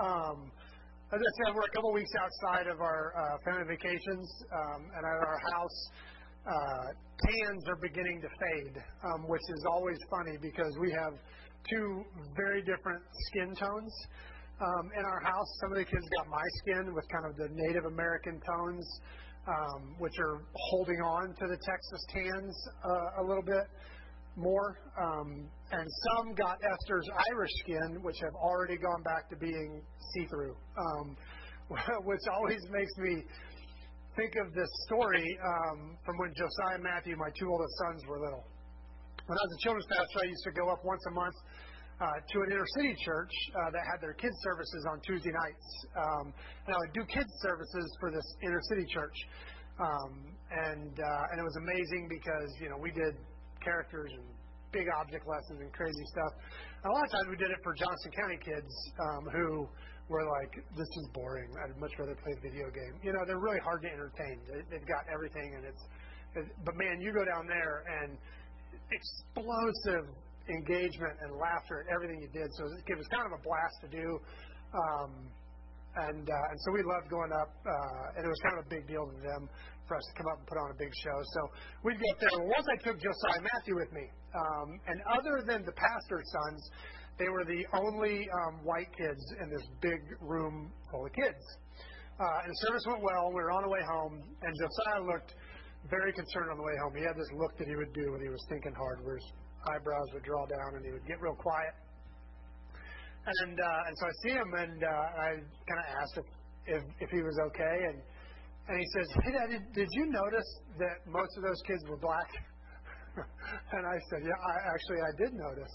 Um, as I said, we're a couple weeks outside of our uh, family vacations, um, and at our house, uh, tans are beginning to fade, um, which is always funny because we have two very different skin tones um, in our house. Some of the kids got my skin with kind of the Native American tones, um, which are holding on to the Texas tans uh, a little bit more. Um, and some got Esther's Irish skin, which have already gone back to being see through, um, which always makes me think of this story um, from when Josiah and Matthew, my two oldest sons, were little. When I was a children's pastor, I used to go up once a month uh, to an inner city church uh, that had their kids services on Tuesday nights. And I would do kids services for this inner city church. And uh, and it was amazing because you know we did characters and big object lessons and crazy stuff. And a lot of times we did it for Johnson County kids um, who were like, "This is boring. I'd much rather play a video game." You know, they're really hard to entertain. They, they've got everything, and it's. It, but man, you go down there and explosive engagement and laughter at everything you did. So it was kind of a blast to do. Um, and uh, and so we loved going up, uh, and it was kind of a big deal to them for us to come up and put on a big show. So we'd up there. Well, once I took Josiah Matthew with me, um, and other than the pastor's sons, they were the only um, white kids in this big room full of kids. Uh, and the service went well. We were on the way home, and Josiah looked very concerned on the way home. He had this look that he would do when he was thinking hard, where his eyebrows would draw down and he would get real quiet. And uh, and so I see him, and uh, I kind of asked if, if if he was okay, and and he says, "Hey, Dad, did, did you notice that most of those kids were black?" and I said, "Yeah, I, actually I did notice."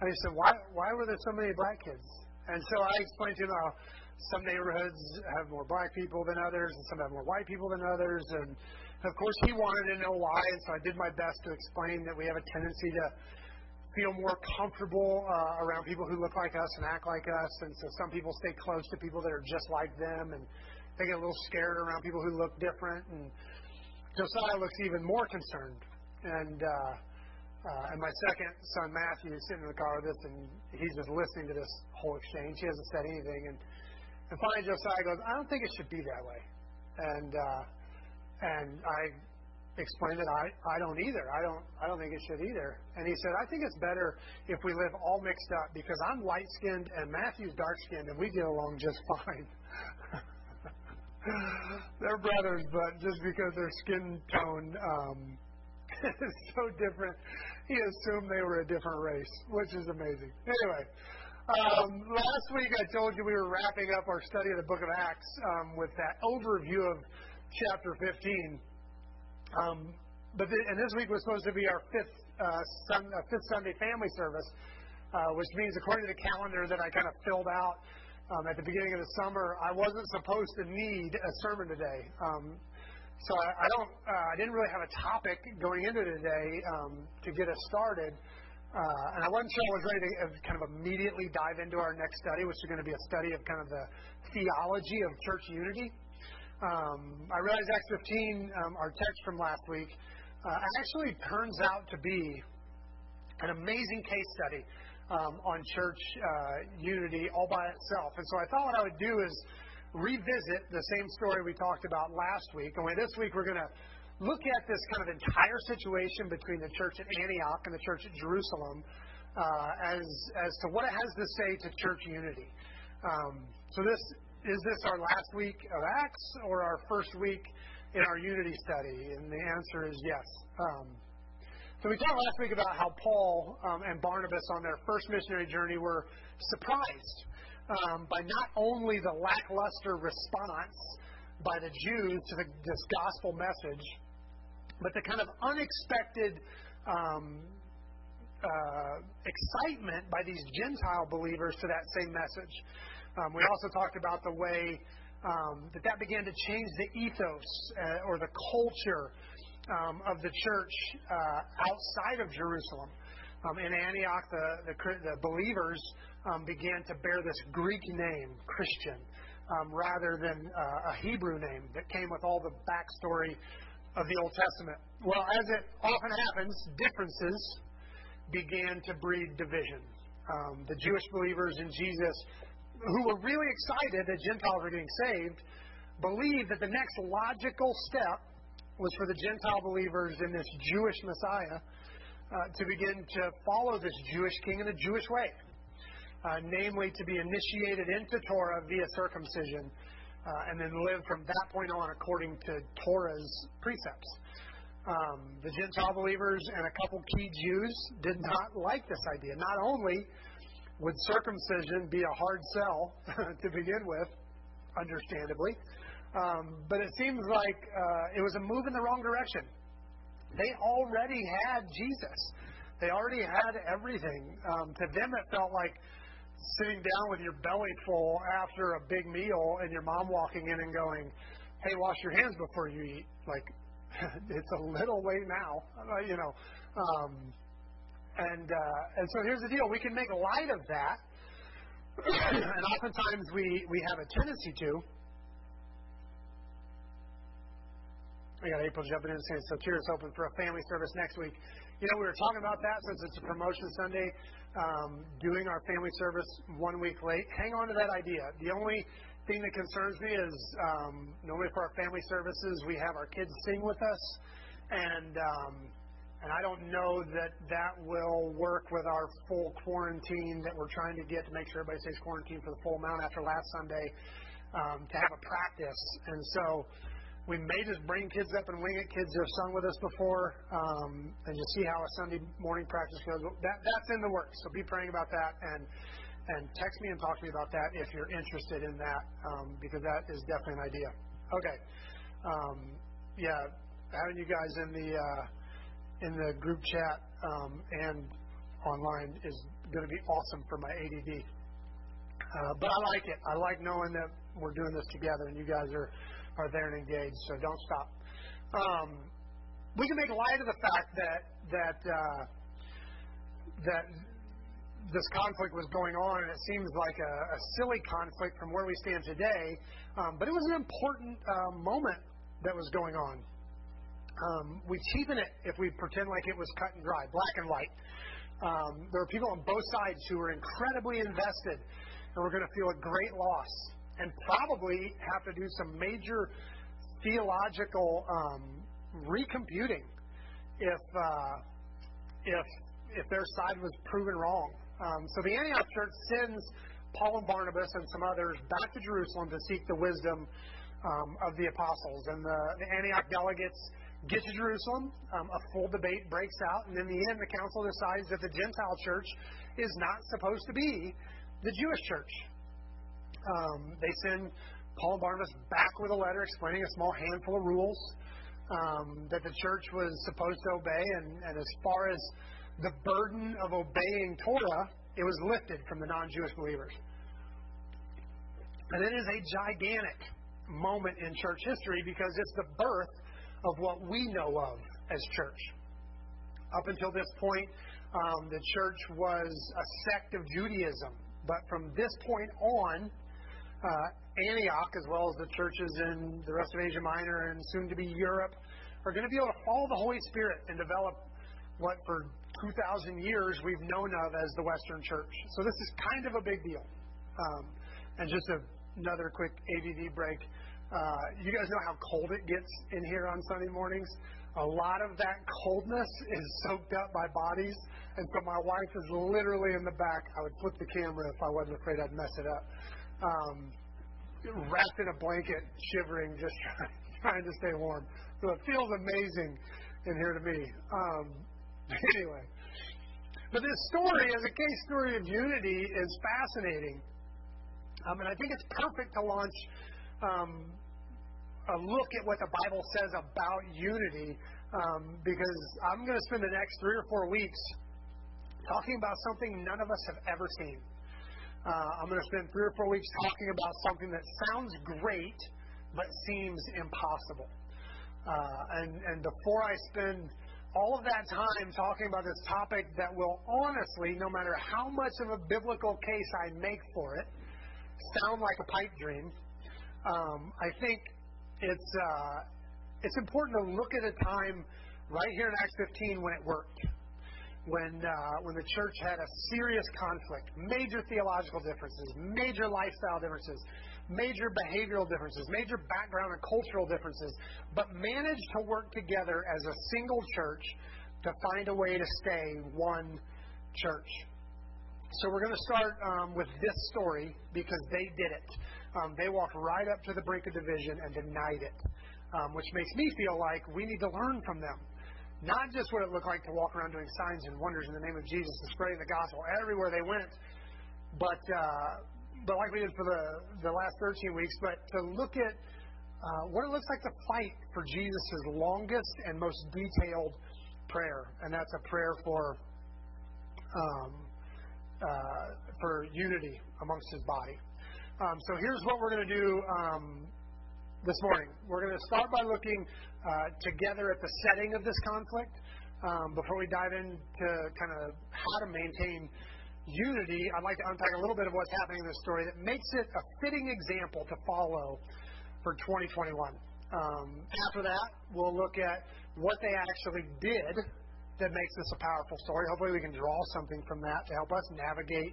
And he said, "Why why were there so many black kids?" And so I explained to him how some neighborhoods have more black people than others, and some have more white people than others, and of course he wanted to know why, and so I did my best to explain that we have a tendency to feel more comfortable uh, around people who look like us and act like us. And so some people stay close to people that are just like them, and they get a little scared around people who look different. And Josiah looks even more concerned. And uh, uh, and my second son Matthew is sitting in the car with us, and he's just listening to this whole exchange. He hasn't said anything, and and finally Josiah goes, "I don't think it should be that way." And uh, and I explained that I, I don't either. I don't I don't think it should either. And he said, I think it's better if we live all mixed up because I'm light skinned and Matthew's dark skinned and we get along just fine. They're brothers, but just because their skin tone um, is so different, he assumed they were a different race, which is amazing. Anyway, um, last week I told you we were wrapping up our study of the book of Acts um, with that overview of chapter 15. Um, but the, and this week was supposed to be our fifth uh, sun, uh, fifth Sunday family service, uh, which means according to the calendar that I kind of filled out um, at the beginning of the summer, I wasn't supposed to need a sermon today. Um, so I, I don't, uh, I didn't really have a topic going into today um, to get us started. Uh, and I wasn't sure I was ready to uh, kind of immediately dive into our next study, which is going to be a study of kind of the theology of church unity. Um, I realize Acts 15, um, our text from last week, uh, actually turns out to be an amazing case study on church uh, unity all by itself. And so I thought what I would do is revisit the same story we talked about last week. Only this week we're going to look at this kind of entire situation between the church at Antioch and the church at Jerusalem uh, as as to what it has to say to church unity. Um, so this is this our last week of Acts or our first week in our unity study? And the answer is yes. So we talked last week about how Paul um, and Barnabas on their first missionary journey were surprised um, by not only the lackluster response by the Jews to the, this gospel message, but the kind of unexpected um, uh, excitement by these Gentile believers to that same message. Um, we also talked about the way um, that that began to change the ethos uh, or the culture um, of the church uh, outside of Jerusalem. Um, in Antioch, the, the, the believers um, began to bear this Greek name, Christian, um, rather than uh, a Hebrew name that came with all the backstory of the Old Testament. Well, as it often happens, differences began to breed division. Um, the Jewish believers in Jesus who were really excited that Gentiles were getting saved, believed that the next logical step was for the Gentile believers in this Jewish Messiah uh, to begin to follow this Jewish king in a Jewish way, uh, namely to be initiated into Torah via circumcision, uh, and then live from that point on according to Torah's precepts. Um, the Gentile believers and a couple key Jews did not like this idea. Not only would circumcision be a hard sell to begin with, understandably, um, but it seems like uh, it was a move in the wrong direction. They already had Jesus. They already had everything. Um, to them, it felt like sitting down with your belly full after a big meal and your mom walking in and going, "Hey, wash your hands before you eat." Like it's a little late now, uh, you know. Um, and uh, and so here's the deal: we can make light of that, and oftentimes we we have a tendency to. We got April jumping in saying, so Cheers open for a family service next week. You know, we were talking about that since it's a promotion Sunday, um, doing our family service one week late. Hang on to that idea. The only thing that concerns me is um, normally for our family services, we have our kids sing with us, and um, and I don't know that that will work with our full quarantine that we're trying to get to make sure everybody stays quarantined for the full amount after last Sunday um, to have a practice. And so we may just bring kids up and wing it. Kids who have sung with us before, um, and just see how a Sunday morning practice goes. That, that's in the works. So be praying about that and and text me and talk to me about that if you're interested in that, um, because that is definitely an idea. Okay. Um, yeah, having you guys in the uh, in the group chat um, and online is going to be awesome for my ADD. Uh, but I like it. I like knowing that we're doing this together and you guys are are there and engaged. So don't stop. Um, we can make light of the fact that that uh, that this conflict was going on, and it seems like a, a silly conflict from where we stand today, um, but it was an important uh, moment that was going on. Um, we cheapen it if we pretend like it was cut and dry, black and white. Um, there are people on both sides who are incredibly invested, and we're going to feel a great loss, and probably have to do some major theological um, recomputing if uh, if if their side was proven wrong. Um, so the Antioch church sends Paul and Barnabas and some others back to Jerusalem to seek the wisdom um, of the apostles. And the, the Antioch delegates get to Jerusalem. Um, a full debate breaks out. And in the end, the council decides that the Gentile church is not supposed to be the Jewish church. Um, they send Paul and Barnabas back with a letter explaining a small handful of rules um, that the church was supposed to obey. And, and as far as the burden of obeying Torah, it was lifted from the non Jewish believers. And it is a gigantic moment in church history because it's the birth of what we know of as church. Up until this point, um, the church was a sect of Judaism. But from this point on, Antioch, as well as the churches in the rest of Asia Minor and soon to be Europe, are going to be able to follow the Holy Spirit and develop what for 2,000 years we've known of as the Western Church. So this is kind of a big deal. Um, and just a, another quick ADD break. Uh, you guys know how cold it gets in here on Sunday mornings? A lot of that coldness is soaked up by bodies. And so my wife is literally in the back. I would flip the camera if I wasn't afraid I'd mess it up. Um, wrapped in a blanket, shivering, just trying, to stay warm. So it feels amazing in here to me. Um, anyway, but this story, as a case story of unity, is fascinating. Um, and I think it's perfect to launch um, a look at what the Bible says about unity um, because I'm going to spend the next three or four weeks talking about something none of us have ever seen. Uh, I'm going to spend three or four weeks talking about something that sounds great but seems impossible. Uh, and, and before I spend all of that time talking about this topic that will honestly, no matter how much of a biblical case I make for it, sound like a pipe dream. Um, I think it's uh, it's important to look at a time right here in Acts 15 when it worked. When uh, when the church had a serious conflict, major theological differences, major lifestyle differences, major behavioral differences, major background and cultural differences, but managed to work together as a single church to find a way to stay one church. So we're going to start um, with this story because they did it. Um, they walked right up to the brink of division and denied it, um, which makes me feel like we need to learn from them. Not just what it looked like to walk around doing signs and wonders in the name of Jesus and spreading the gospel everywhere they went, but uh, but like we did for the the last 13 weeks, but to look at uh, what it looks like to fight for Jesus' longest and most detailed prayer, and that's a prayer for um, uh, for unity amongst His body. Um, so here's what we're going to do um, this morning. We're going to start by looking together at the setting of this conflict um, before we dive into kind of how to maintain unity. I'd like to unpack a little bit of what's happening in this story that makes it a fitting example to follow for 2021. Um, after that, we'll look at what they actually did that makes this a powerful story. Hopefully, we can draw something from that to help us navigate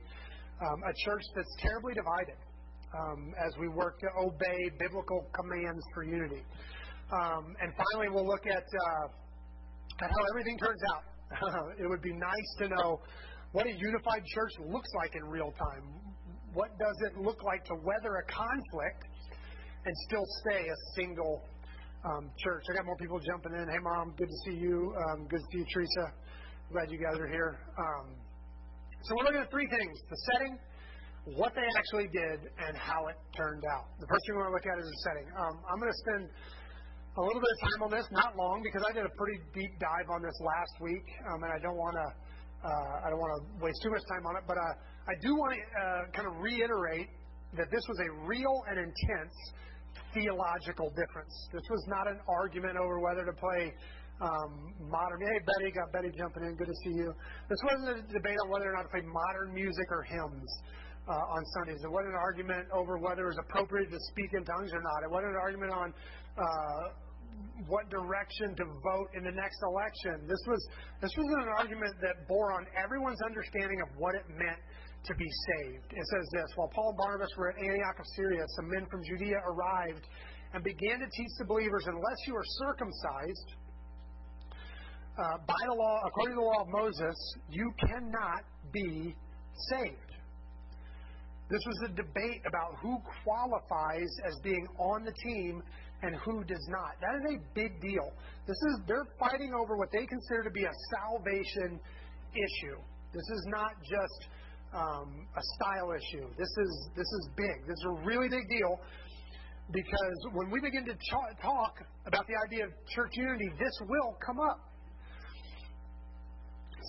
um, a church that's terribly divided um, as we work to obey biblical commands for unity. Um, and finally, we'll look at, uh, at how everything turns out. it would be nice to know what a unified church looks like in real time. What does it look like to weather a conflict and still stay a single um, church? I got more people jumping in. Hey, Mom, good to see you. Um, good to see you, Teresa. Glad you guys are here. Um, so we're looking at three things: the setting, what they actually did and how it turned out. The first thing we want to look at is the setting. Um, I'm going to spend a little bit of time on this, not long, because I did a pretty deep dive on this last week, um, and I don't want to uh, I don't want to waste too much time on it. But uh, I do want to uh, kind of reiterate that this was a real and intense theological difference. This was not an argument over whether to play um, modern. Hey, Betty, got Betty jumping in. Good to see you. This wasn't a debate on whether or not to play modern music or hymns uh, on Sundays. It wasn't an argument over whether it was appropriate to speak in tongues or not. It wasn't an argument on uh, what direction to vote in the next election. This was this was an argument that bore on everyone's understanding of what it meant to be saved. It says this: While Paul and Barnabas were at Antioch of Syria, some men from Judea arrived and began to teach the believers, unless you are circumcised uh, by the law, according to the law of Moses, you cannot be saved. This was a debate about who qualifies as being on the team and who does not. That is a big deal. This is they're fighting over what they consider to be a salvation issue. This is not just um, a style issue. This is this is big. This is a really big deal because when we begin to talk about the idea of church unity, this will come up.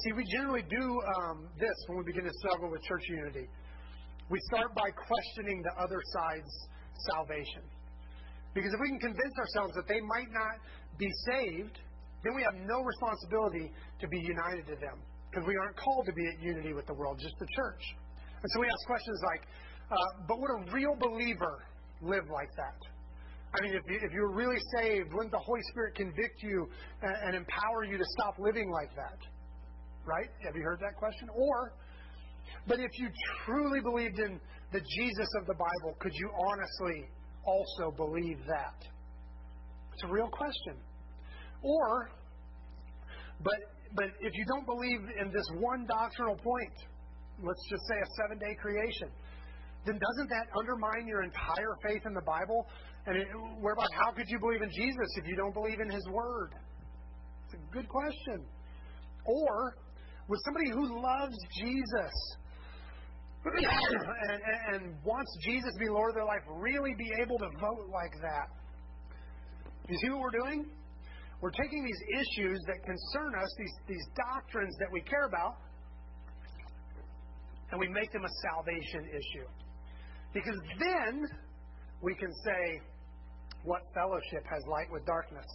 See, we generally do um, this when we begin to struggle with church unity. We start by questioning the other side's salvation. Because if we can convince ourselves that they might not be saved, then we have no responsibility to be united to them. Because we aren't called to be at unity with the world, just the church. And so we ask questions like, uh, but would a real believer live like that? I mean, if, you, if you're really saved, wouldn't the Holy Spirit convict you and, and empower you to stop living like that? Right? Have you heard that question? Or but if you truly believed in the Jesus of the Bible, could you honestly also believe that? It's a real question. Or, but but if you don't believe in this one doctrinal point, let's just say a seven day creation, then doesn't that undermine your entire faith in the Bible? And it, whereby, how could you believe in Jesus if you don't believe in His Word? It's a good question. Or, with somebody who loves Jesus and, and wants Jesus to be Lord of their life really be able to vote like that. You see what we're doing? We're taking these issues that concern us, these, these doctrines that we care about, and we make them a salvation issue. Because then we can say, what fellowship has light with darkness?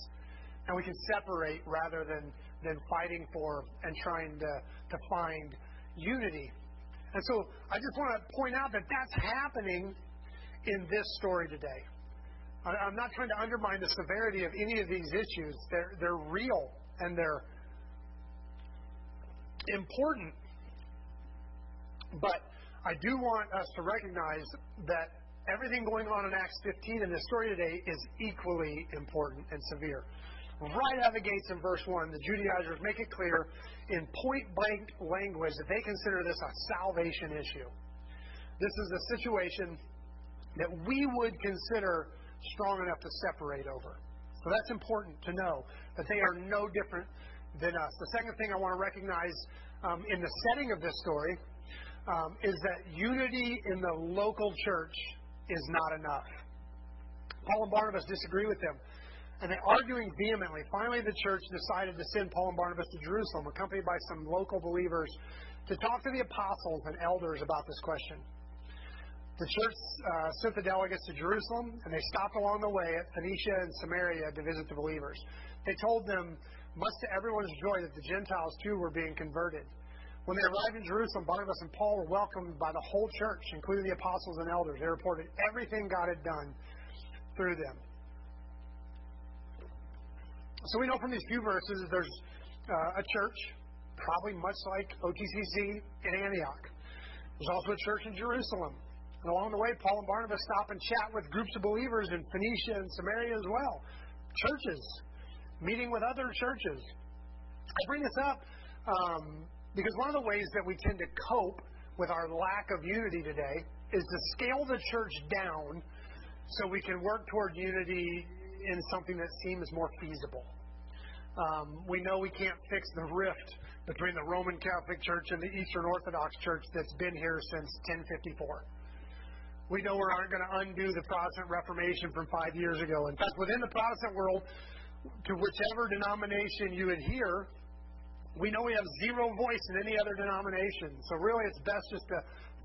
And we can separate rather than, than fighting for and trying to, to find unity. And so I just want to point out that that's happening in this story today. I'm not trying to undermine the severity of any of these issues. They're, they're real and they're important. But I do want us to recognize that everything going on in Acts 15 in this story today is equally important and severe. Right out of the gates in verse 1, the Judaizers make it clear in point blank language that they consider this a salvation issue. This is a situation that we would consider strong enough to separate over. So that's important to know that they are no different than us. The second thing I want to recognize um, in the setting of this story um, is that unity in the local church is not enough. Paul and Barnabas disagree with them. And they're arguing vehemently. Finally, the church decided to send Paul and Barnabas to Jerusalem, accompanied by some local believers, to talk to the apostles and elders about this question. The church uh, sent the delegates to Jerusalem, and they stopped along the way at Phoenicia and Samaria to visit the believers. They told them, much to everyone's joy, that the Gentiles too were being converted. When they arrived in Jerusalem, Barnabas and Paul were welcomed by the whole church, including the apostles and elders. They reported everything God had done through them. So we know from these few verses there's uh, a church, probably much like OTCC in Antioch. There's also a church in Jerusalem. And along the way, Paul and Barnabas stop and chat with groups of believers in Phoenicia and Samaria as well. Churches, meeting with other churches. I bring this up um, because one of the ways that we tend to cope with our lack of unity today is to scale the church down so we can work toward unity in something that seems more feasible. Um, we know we can't fix the rift between the Roman Catholic Church and the Eastern Orthodox Church that's been here since 1054. We know we aren't going to undo the Protestant Reformation from five years ago. In fact, within the Protestant world, to whichever denomination you adhere, we know we have zero voice in any other denomination. So really, it's best just to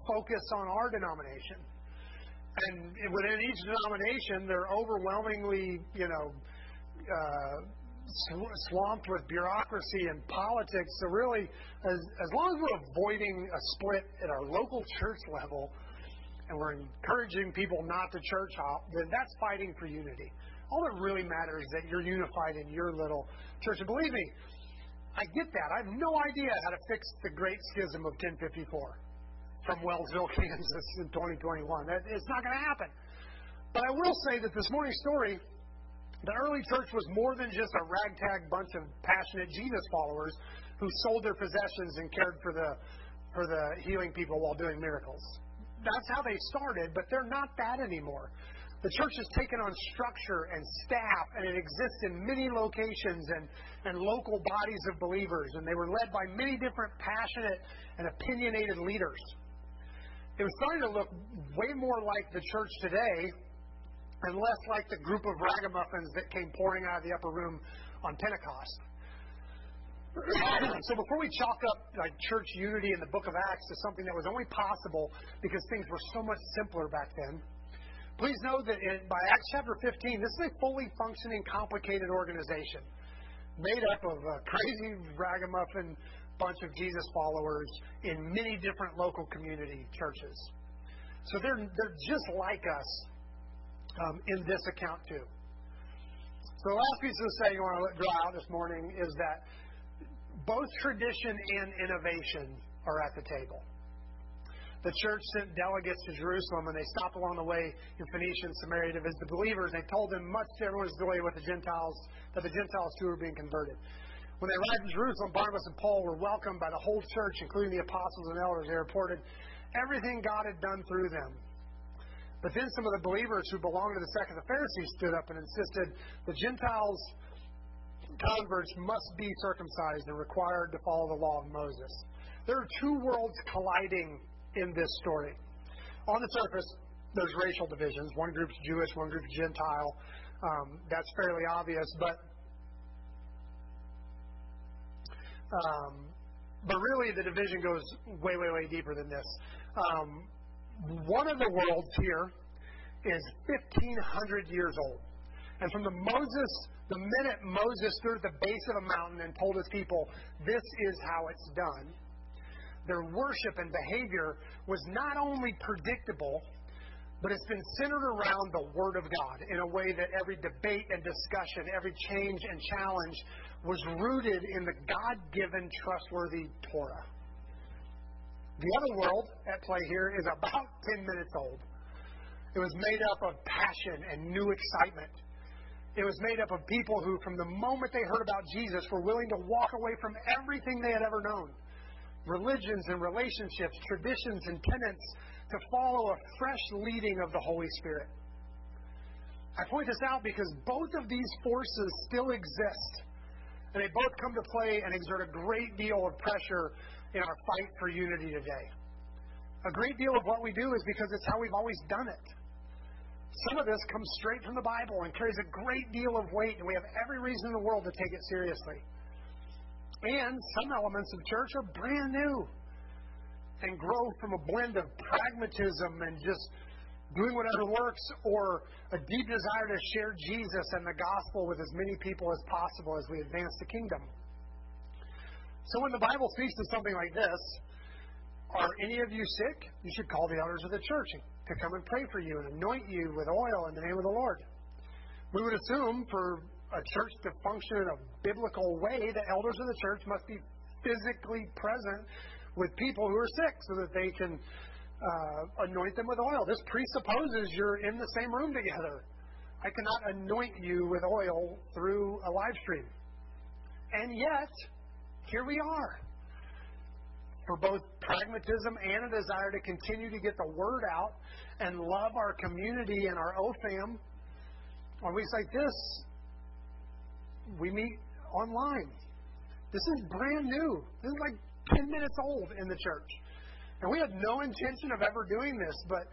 focus on our denomination. And within each denomination, they're overwhelmingly, you know, uh, swamped with bureaucracy and politics. So really, as, as long as we're avoiding a split at our local church level, and we're encouraging people not to church hop, then that's fighting for unity. All that really matters is that you're unified in your little church. And believe me, I get that. I have no idea how to fix the great schism of 1054 from Wellsville, Kansas in 2021. That, it's not going to happen. But I will say that this morning's story the early church was more than just a ragtag bunch of passionate Jesus followers who sold their possessions and cared for the for the healing people while doing miracles. That's how they started, but they're not that anymore. The church has taken on structure and staff, and it exists in many locations and, and local bodies of believers, and they were led by many different passionate and opinionated leaders. It was starting to look way more like the church today and less like the group of ragamuffins that came pouring out of the upper room on Pentecost. so before we chalk up like church unity in the book of Acts to something that was only possible because things were so much simpler back then, please know that in, by Acts chapter 15, this is a fully functioning, complicated organization made up of a crazy ragamuffin bunch of Jesus followers in many different local community churches. So they're, they're just like us um, in this account too. So the last piece of the saying I want to draw out this morning is that both tradition and innovation are at the table. The church sent delegates to Jerusalem, and they stopped along the way in Phoenicia and Samaria to visit the believers. They told them, much to everyone's joy, with the Gentiles, that the Gentiles too were being converted. When they arrived in Jerusalem, Barnabas and Paul were welcomed by the whole church, including the apostles and elders. They reported everything God had done through them. But then some of the believers who belonged to the sect of the Pharisees stood up and insisted the Gentiles converts must be circumcised and required to follow the law of Moses. There are two worlds colliding in this story. On the surface, there's racial divisions. One group's Jewish, one group's Gentile. Um, that's fairly obvious, but um, but really the division goes way, way, way deeper than this. Um, one of the worlds here is 1,500 years old. And from the Moses, the minute Moses stood at the base of a mountain and told his people, this is how it's done, their worship and behavior was not only predictable, but it's been centered around the Word of God in a way that every debate and discussion, every change and challenge was rooted in the God given, trustworthy Torah. The other world at play here is about 10 minutes old. It was made up of passion and new excitement. It was made up of people who, from the moment they heard about Jesus, were willing to walk away from everything they had ever known religions and relationships, traditions and tenets to follow a fresh leading of the Holy Spirit. I point this out because both of these forces still exist, and they both come to play and exert a great deal of pressure in our fight for unity today. A great deal of what we do is because it's how we've always done it. Some of this comes straight from the Bible and carries a great deal of weight, and we have every reason in the world to take it seriously. And some elements of church are brand new and grow from a blend of pragmatism and just doing whatever works or a deep desire to share Jesus and the gospel with as many people as possible as we advance the kingdom. So when the Bible speaks to something like this, are any of you sick? You should call the elders of the church to come and pray for you and anoint you with oil in the name of the Lord. We would assume for a church to function in a biblical way, the elders of the church must be physically present with people who are sick so that they can uh, anoint them with oil. This presupposes you're in the same room together. I cannot anoint you with oil through a live stream. And yet, here we are. For both pragmatism and a desire to continue to get the word out and love our community and our OFAM, on weeks like this, we meet online. This is brand new. This is like 10 minutes old in the church. And we had no intention of ever doing this, but,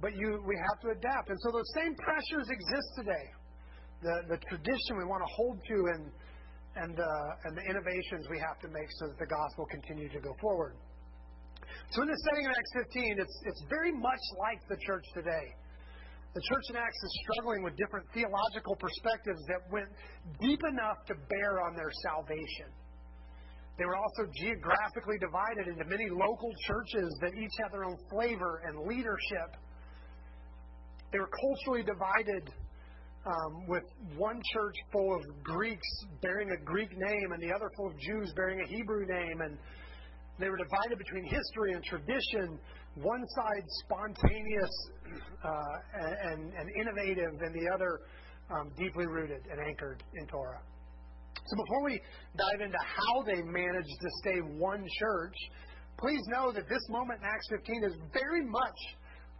but you, we have to adapt. And so those same pressures exist today. The, the tradition we want to hold to and, and, the innovations we have to make so that the gospel continue to go forward. So in the setting of Acts 15, it's, it's very much like the church today. The church in Acts is struggling with different theological perspectives that went deep enough to bear on their salvation. They were also geographically divided into many local churches that each had their own flavor and leadership. They were culturally divided um, with one church full of Greeks bearing a Greek name and the other full of Jews bearing a Hebrew name. And they were divided between history and tradition, one side spontaneous uh, and, and, innovative, and the other um, deeply rooted and anchored in Torah. So before we dive into how they managed to stay one church, please know that this moment in Acts 15 is very much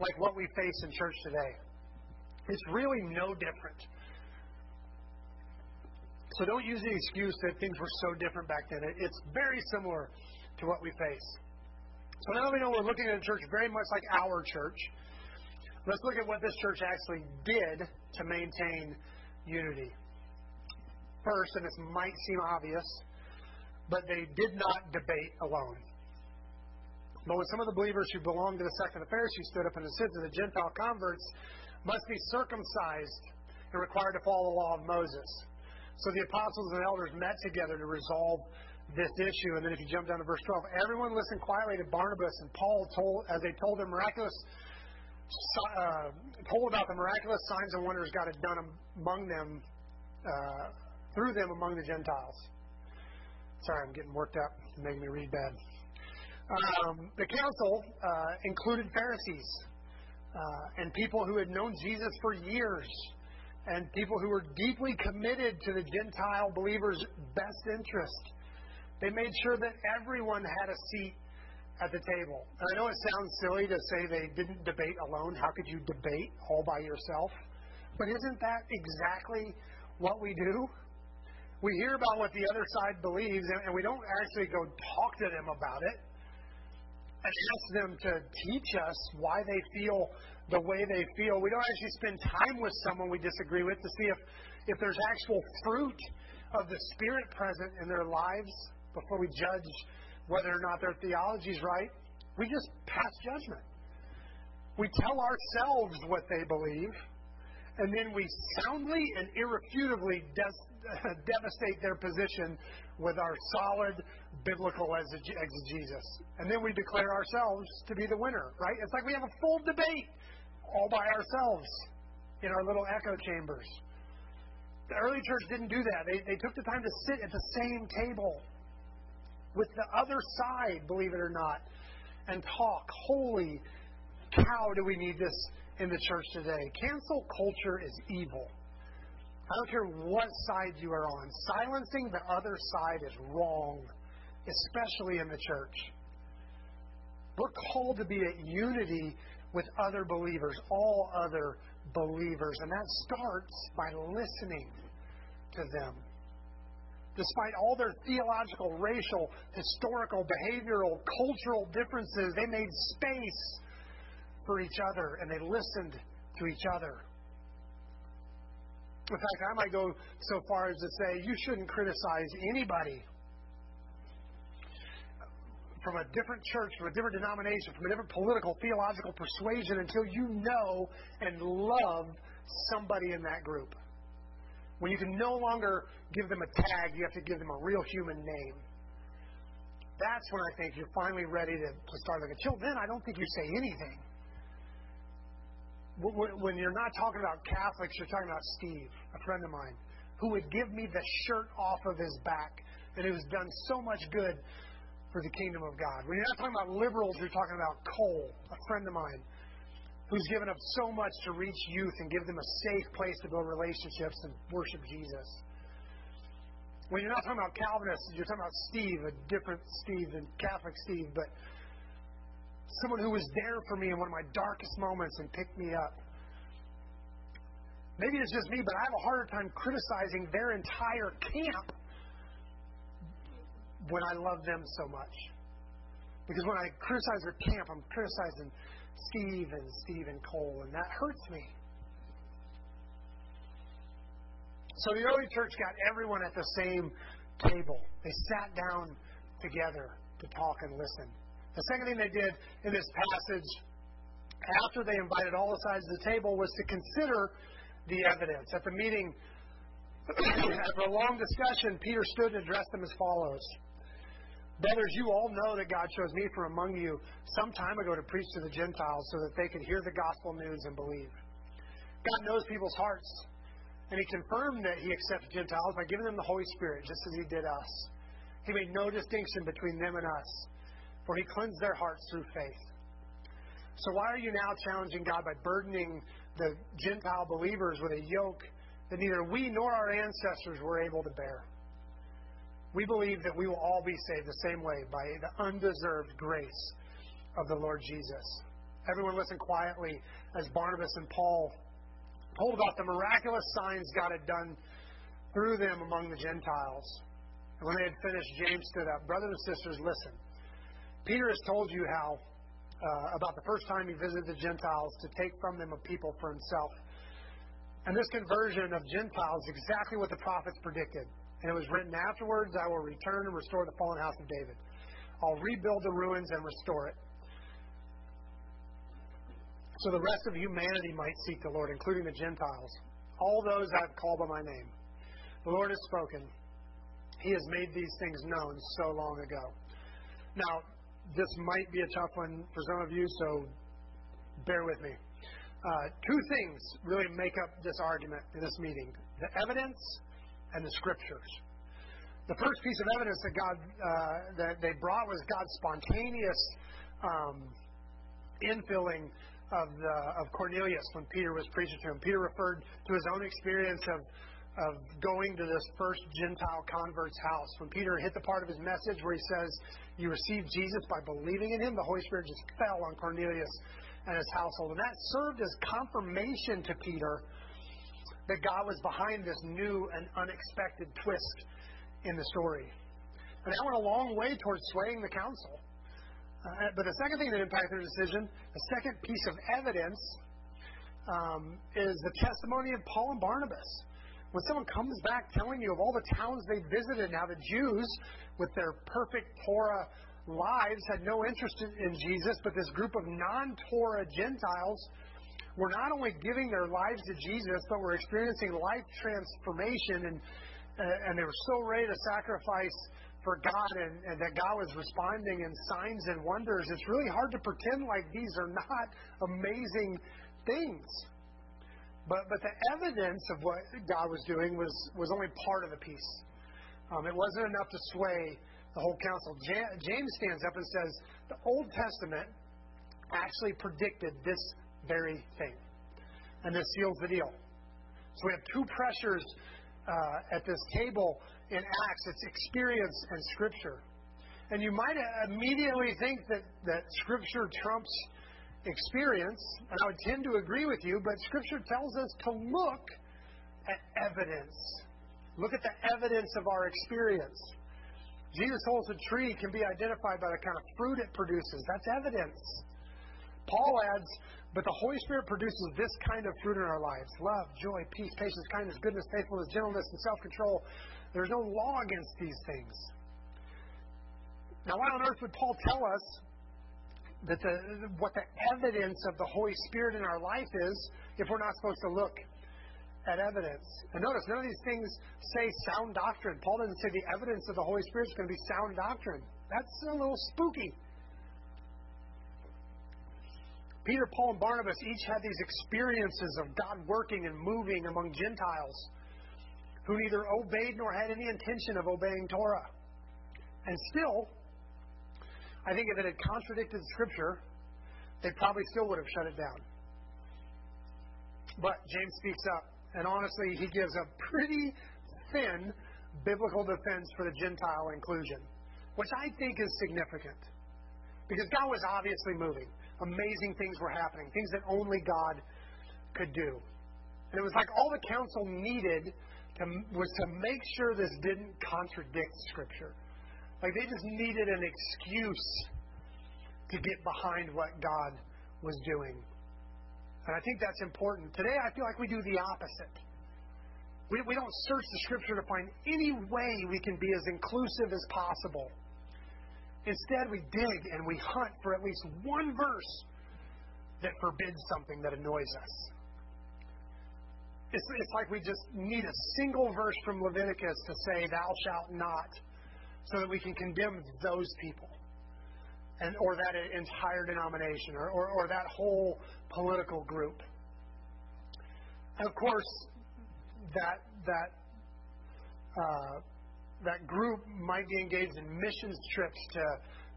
like what we face in church today. It's really no different. So don't use the excuse that things were so different back then. It's very similar to what we face. So now that we know we're looking at a church very much like our church, let's look at what this church actually did to maintain unity first, and this might seem obvious, but they did not debate alone. But when some of the believers who belonged to the sect of the Pharisees stood up and said to the Gentile converts must be circumcised and required to follow the law of Moses. So the apostles and elders met together to resolve this issue. And then if you jump down to verse 12, everyone listened quietly to Barnabas and Paul told, as they told their miraculous, uh, told about the miraculous signs and wonders God had done among them uh, through them among the Gentiles. Sorry, I'm getting worked up, making me read bad. Um, the council uh, included Pharisees Uh, and people who had known Jesus for years, and people who were deeply committed to the Gentile believers' best interest. They made sure that everyone had a seat at the table. And I know it sounds silly to say they didn't debate alone. How could you debate all by yourself? But isn't that exactly what we do? we hear about what the other side believes, and, and we don't actually go talk to them about it and ask them to teach us why they feel the way they feel. We don't actually spend time with someone we disagree with to see if, if there's actual fruit of the Spirit present in their lives before we judge whether or not their theology is right. We just pass judgment. We tell ourselves what they believe, and then we soundly and irrefutably des- devastate their position with our solid biblical exegesis. And then we declare ourselves to be the winner, right? It's like we have a full debate all by ourselves in our little echo chambers. The early church didn't do that. They, they took the time to sit at the same table with the other side, believe it or not, and talk. Holy cow, do we need this in the church today? Cancel culture is evil. I don't care what side you are on. Silencing the other side is wrong, especially in the church. We're called to be at unity with other believers, all other believers, and that starts by listening to them. Despite all their theological, racial, historical, behavioral, cultural differences, they made space for each other and they listened to each other. In fact, I might go so far as to say you shouldn't criticize anybody from a different church, from a different denomination, from a different political, theological persuasion until you know and love somebody in that group. When you can no longer give them a tag, you have to give them a real human name. That's when I think you're finally ready to, to start. Until then, I don't think you say anything. When you're not talking about Catholics, you're talking about Steve, a friend of mine, who would give me the shirt off of his back and who's done so much good for the kingdom of God. When you're not talking about liberals, you're talking about Cole, a friend of mine, who's given up so much to reach youth and give them a safe place to build relationships and worship Jesus. When you're not talking about Calvinists, you're talking about Steve, a different Steve than Catholic Steve, but someone who was there for me in one of my darkest moments and picked me up. Maybe it's just me, but I have a harder time criticizing their entire camp when I love them so much. Because when I criticize their camp, I'm criticizing Steve and Steve and Cole, and that hurts me. So the early church got everyone at the same table. They sat down together to talk and listen. The second thing they did in this passage, after they invited all the sides of the table, was to consider the evidence. At the meeting, after a long discussion, Peter stood and addressed them as follows Brothers, you all know that God chose me from among you some time ago to preach to the Gentiles so that they could hear the gospel news and believe. God knows people's hearts, and He confirmed that He accepted Gentiles by giving them the Holy Spirit, just as He did us. He made no distinction between them and us, for He cleansed their hearts through faith. So, why are you now challenging God by burdening the Gentile believers with a yoke that neither we nor our ancestors were able to bear? We believe that we will all be saved the same way by the undeserved grace of the Lord Jesus. Everyone listen quietly as Barnabas and Paul told about the miraculous signs God had done through them among the Gentiles. And when they had finished, James stood up. Brothers and sisters, listen. Peter has told you how, uh, about the first time he visited the Gentiles, to take from them a people for himself. And this conversion of Gentiles is exactly what the prophets predicted. And it was written afterwards, I will return and restore the fallen house of David. I'll rebuild the ruins and restore it. So the rest of humanity might seek the Lord, including the Gentiles, all those I've called by my name. The Lord has spoken. He has made these things known so long ago. Now, this might be a tough one for some of you, so bear with me. Uh, two things really make up this argument in this meeting the evidence and the scriptures. The first piece of evidence that God uh, that they brought was God's spontaneous um, infilling of the, of Cornelius when Peter was preaching to him. Peter referred to his own experience of of going to this first Gentile convert's house. When Peter hit the part of his message where he says, "You received Jesus by believing in him," the Holy Spirit just fell on Cornelius and his household, and that served as confirmation to Peter that God was behind this new and unexpected twist in the story. And that went a long way towards swaying the council. Uh, but the second thing that impacted their decision, the second piece of evidence, um, is the testimony of Paul and Barnabas. When someone comes back telling you of all the towns they visited and how the Jews, with their perfect Torah lives, had no interest in Jesus, but this group of non Torah Gentiles were not only giving their lives to Jesus, but were experiencing life transformation, and uh, and they were so ready to sacrifice for God, and, and that God was responding in signs and wonders. It's really hard to pretend like these are not amazing things. But, but the evidence of what God was doing was, was only part of the piece. Um, it wasn't enough to sway the whole council. James stands up and says the Old Testament actually predicted this very thing. And this seals the deal. So we have two pressures uh, at this table in Acts it's experience and Scripture. And you might immediately think that, that Scripture trumps experience, and I would tend to agree with you, but Scripture tells us to look at evidence. Look at the evidence of our experience. Jesus holds a tree can be identified by the kind of fruit it produces. That's evidence. Paul adds, but the Holy Spirit produces this kind of fruit in our lives love, joy, peace, patience, kindness, goodness, faithfulness, gentleness, and self control. There's no law against these things. Now, why on earth would Paul tell us that the, what the evidence of the Holy Spirit in our life is if we're not supposed to look at evidence? And notice, none of these things say sound doctrine. Paul doesn't say the evidence of the Holy Spirit is going to be sound doctrine. That's a little spooky. Peter, Paul, and Barnabas each had these experiences of God working and moving among Gentiles who neither obeyed nor had any intention of obeying Torah. And still, I think if it had contradicted Scripture, they probably still would have shut it down. But James speaks up, and honestly, he gives a pretty thin biblical defense for the Gentile inclusion, which I think is significant. Because God was obviously moving. Amazing things were happening, things that only God could do. And it was like all the council needed to, was to make sure this didn't contradict Scripture. Like they just needed an excuse to get behind what God was doing. And I think that's important. Today, I feel like we do the opposite. We, we don't search the Scripture to find any way we can be as inclusive as possible. Instead, we dig and we hunt for at least one verse that forbids something that annoys us. It's, it's like we just need a single verse from Leviticus to say, Thou shalt not, so that we can condemn those people. And, or that entire denomination, or, or, or that whole political group. And of course, that that uh, that group might be engaged in missions trips to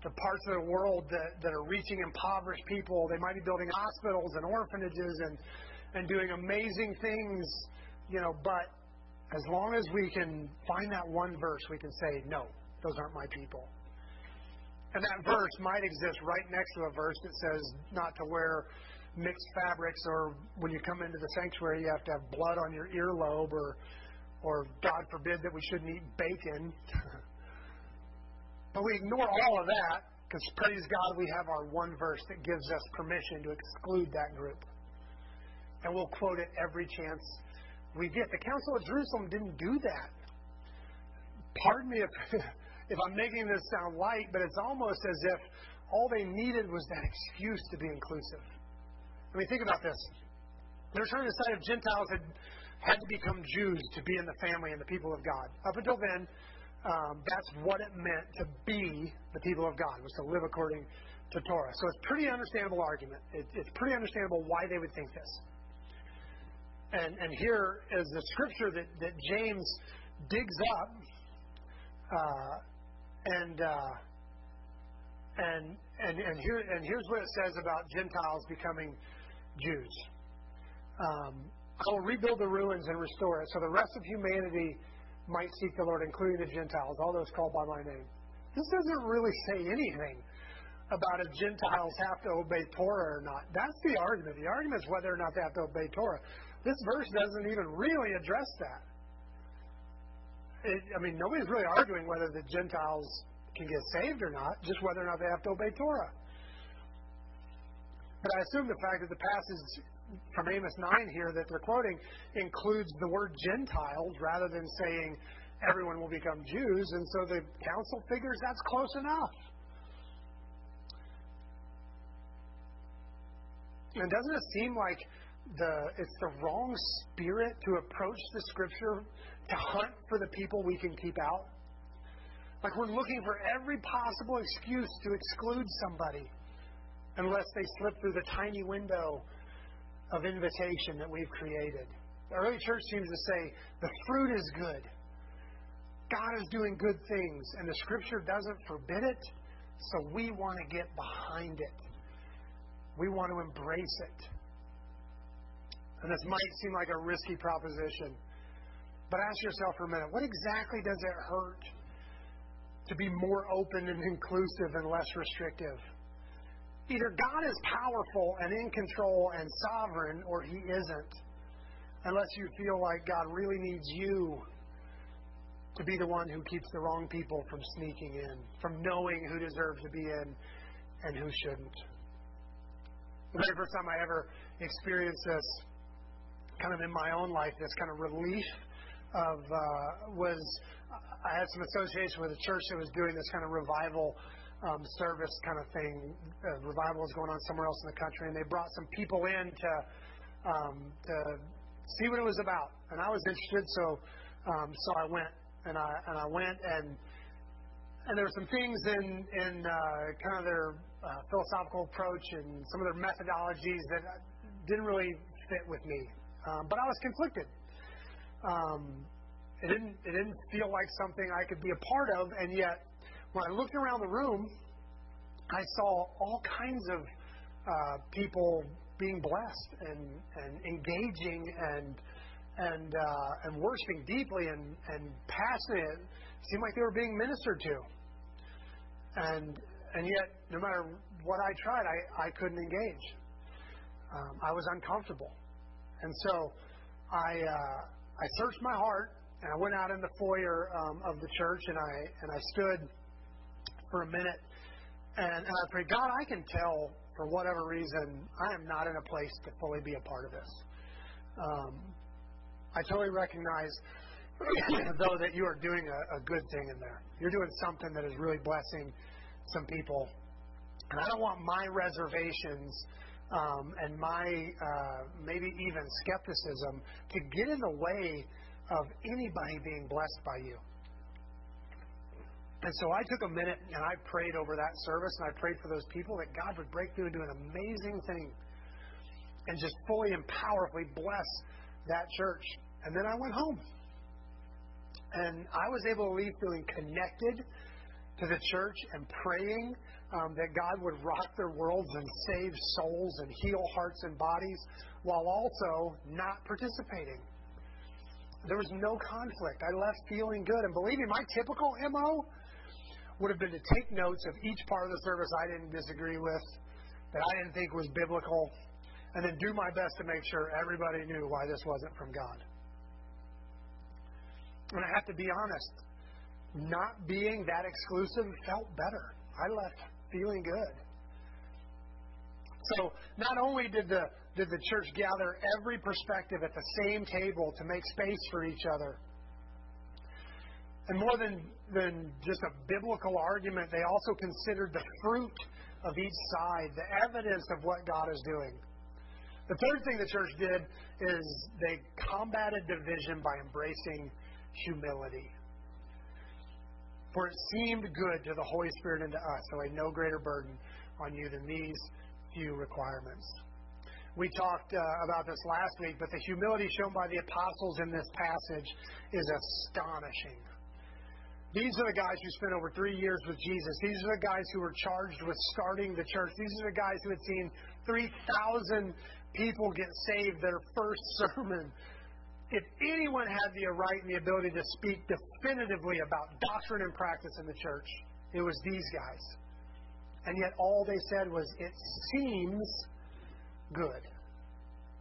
to parts of the world that, that are reaching impoverished people. They might be building hospitals and orphanages and and doing amazing things, you know, but as long as we can find that one verse, we can say, no, those aren't my people. And that verse might exist right next to a verse that says not to wear mixed fabrics, or when you come into the sanctuary, you have to have blood on your earlobe, or, or God forbid that we shouldn't eat bacon. but we ignore all of that because, praise God, we have our one verse that gives us permission to exclude that group and we'll quote it every chance we get. The Council of Jerusalem didn't do that. Pardon me if, if I'm making this sound light, but it's almost as if all they needed was that excuse to be inclusive. I mean, think about this. They're trying to decide if Gentiles had had to become Jews to be in the family and the people of God. Up until then, um, that's what it meant to be the people of God, was to live according to Torah. So it's a pretty understandable argument. It, it's pretty understandable why they would think this. And, and here is the scripture that, that James digs up, uh, and, uh, and, and, and, here, and here's what it says about Gentiles becoming Jews. Um, I will rebuild the ruins and restore it, so the rest of humanity might seek the Lord, including the Gentiles, all those called by my name. This doesn't really say anything about if Gentiles have to obey Torah or not. That's the argument. The argument is whether or not they have to obey Torah. This verse doesn't even really address that. It, I mean, nobody's really arguing whether the Gentiles can get saved or not, just whether or not they have to obey Torah. But I assume the fact that the passage from Amos 9 here that they're quoting includes the word Gentiles rather than saying everyone will become Jews, and so the council figures that's close enough. And doesn't it seem like the it's the wrong spirit to approach the scripture to hunt for the people we can keep out. Like we're looking for every possible excuse to exclude somebody unless they slip through the tiny window of invitation that we've created. The early church seems to say the fruit is good. God is doing good things, and the scripture doesn't forbid it, so we want to get behind it. We want to embrace it. And this might seem like a risky proposition, but ask yourself for a minute what exactly does it hurt to be more open and inclusive and less restrictive? Either God is powerful and in control and sovereign, or He isn't. Unless you feel like God really needs you to be the one who keeps the wrong people from sneaking in, from knowing who deserves to be in and who shouldn't. The very first time I ever experienced this, kind of in my own life, this kind of relief of uh, was I had some association with a church that was doing this kind of revival um, service kind of thing. Uh, revival was going on somewhere else in the country, and they brought some people in to um, to see what it was about. And I was interested, so um, so I went, and I and I went, and and there were some things in in uh, kind of their uh, philosophical approach and some of their methodologies that didn't really fit with me. Um, but I was conflicted. Um, it didn't it didn't feel like something I could be a part of, and yet when I looked around the room, I saw all kinds of uh, people being blessed and, and engaging and and uh, and worshiping deeply and, and passionate. It seemed like they were being ministered to. And and yet, no matter what I tried, I, I couldn't engage. Um, I was uncomfortable. And so I uh, I searched my heart and I went out in the foyer um, of the church and I and I stood for a minute and, I prayed, God, I can tell for whatever reason I am not in a place to fully be a part of this. Um, I totally recognize, though, that you are doing a, good thing in there. You're doing something that is really blessing some people, and I don't want my reservations and my uh, maybe even skepticism to get in the way of anybody being blessed by you. And so I took a minute and I prayed over that service and I prayed for those people that God would break through and do an amazing thing and just fully and powerfully bless that church. And then I went home. And I was able to leave feeling connected to the church and praying um, that God would rock their worlds and save souls and heal hearts and bodies while also not participating. There was no conflict. I left feeling good. And believe me, my typical MO would have been to take notes of each part of the service I didn't disagree with, that I didn't think was biblical, and then do my best to make sure everybody knew why this wasn't from God. And I have to be honest, not being that exclusive felt better. I left feeling good. So not only did the did the church gather every perspective at the same table to make space for each other. And more than, than just a biblical argument, they also considered the fruit of each side, the evidence of what God is doing. The third thing the church did is they combated division by embracing humility. For it seemed good to the Holy Spirit and to us, so I no greater burden on you than these few requirements. We talked uh, about this last week, but the humility shown by the apostles in this passage is astonishing. These are the guys who spent over three years with Jesus. These are the guys who were charged with starting the church. These are the guys who had seen 3,000 people get saved their first sermon. If anyone had the right and the ability to speak definitively about doctrine and practice in the church, it was these guys. And yet all they said was, it seems good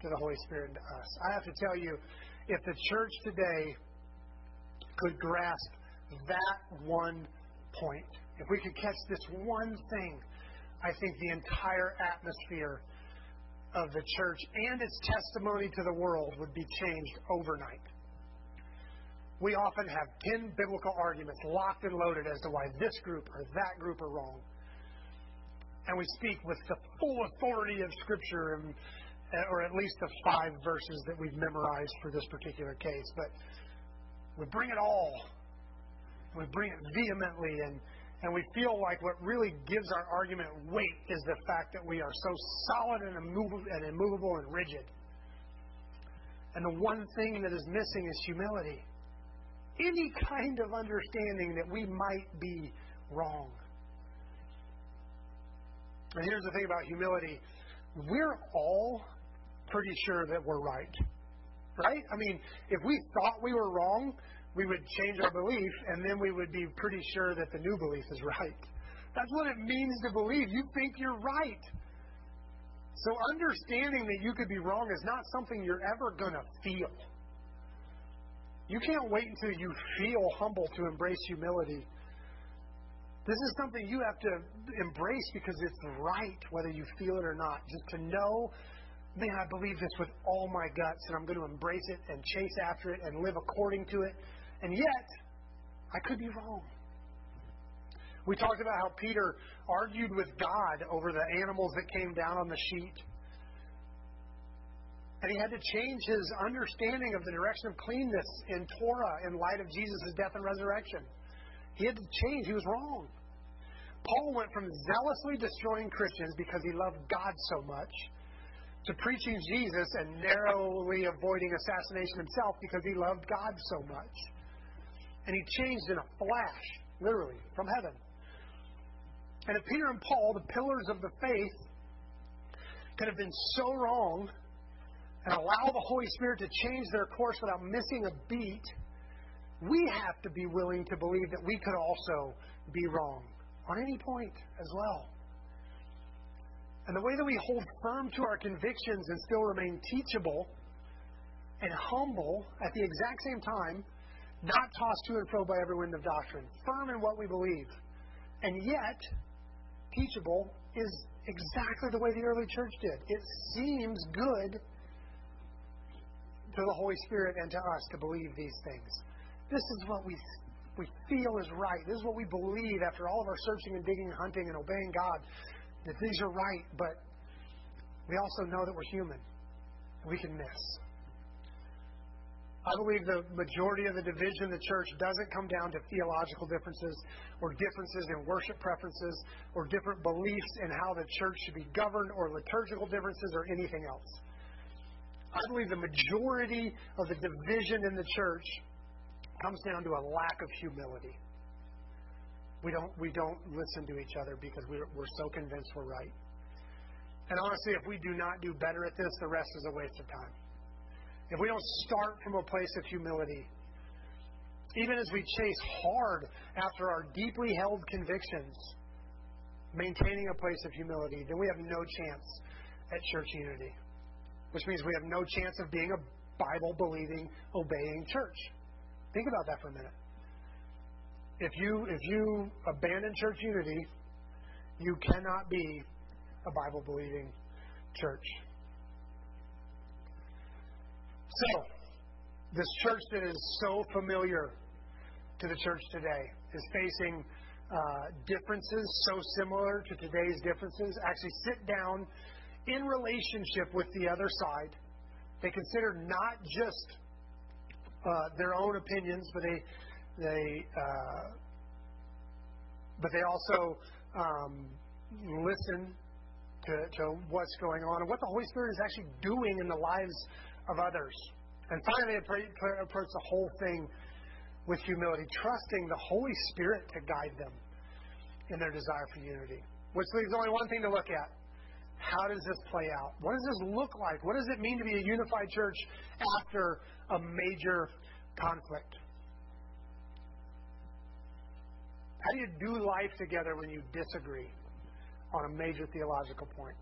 to the Holy Spirit and to us. I have to tell you, if the church today could grasp that one point, if we could catch this one thing, I think the entire atmosphere of the church and its testimony to the world would be changed overnight. We often have 10 biblical arguments locked and loaded as to why this group or that group are wrong and we speak with the full authority of Scripture, and, uh, or at least the five verses that we've memorized for this particular case. But we bring it all. We bring it vehemently, and, and we feel like what really gives our argument weight is the fact that we are so solid and immovable and, rigid. And the one thing that is missing is humility. Any kind of understanding that we might be wrong. And here's the thing about humility we're all pretty sure that we're right. Right? I mean, if we thought we were wrong, we would change our belief, and then we would be pretty sure that the new belief is right. That's what it means to believe. You think you're right. So understanding that you could be wrong is not something you're ever going to feel. You can't wait until you feel humble to embrace humility. This is something you have to embrace because it's right, whether you feel it or not. Just to know, man, I believe this with all my guts, and I'm going to embrace it and chase after it and live according to it. And yet, I could be wrong. We talked about how Peter argued with God over the animals that came down on the sheet. And he had to change his understanding of the direction of cleanness in Torah in light of Jesus' death and resurrection. He had to change. He was wrong. Paul went from zealously destroying Christians because he loved God so much to preaching Jesus and narrowly avoiding assassination himself because he loved God so much. And he changed in a flash, literally, from heaven. And if Peter and Paul, the pillars of the faith, could have been so wrong and allow the Holy Spirit to change their course without missing a beat, we have to be willing to believe that we could also be wrong on any point as well. And the way that we hold firm to our convictions and still remain teachable and humble at the exact same time, not tossed to and fro by every wind of doctrine, firm in what we believe, and yet teachable is exactly the way the early church did. It seems good to the Holy Spirit and to us to believe these things. This is what we we feel is right. This is what we believe after all of our searching and digging and hunting and obeying God that these are right, but we also know that we're human. We can miss. I believe the majority of the division of the church doesn't come down to theological differences or differences in worship preferences or different beliefs in how the church should be governed or liturgical differences or anything else. I believe the majority of the division in the church comes down to a lack of humility. We don't, we don't listen to each other because we're, we're so convinced we're right. And honestly, if we do not do better at this, the rest is a waste of time if we don't start from a place of humility, even as we chase hard after our deeply held convictions, maintaining a place of humility, then we have no chance at church unity, which means we have no chance of being a Bible believing, obeying church. Think about that for a minute. If you if you abandon church unity, you cannot be a Bible believing church. So, this church that is so familiar to the church today is facing uh, differences so similar to today's differences. Actually, sit down in relationship with the other side. They consider not just uh, their own opinions, but they they uh, but they also um, listen to, to what's going on and what the Holy Spirit is actually doing in the lives of others. And finally, approach the whole thing with humility, trusting the Holy Spirit to guide them in their desire for unity. Which leaves only one thing to look at. How does this play out? What does this look like? What does it mean to be a unified church after a major conflict? How do you do life together when you disagree on a major theological point?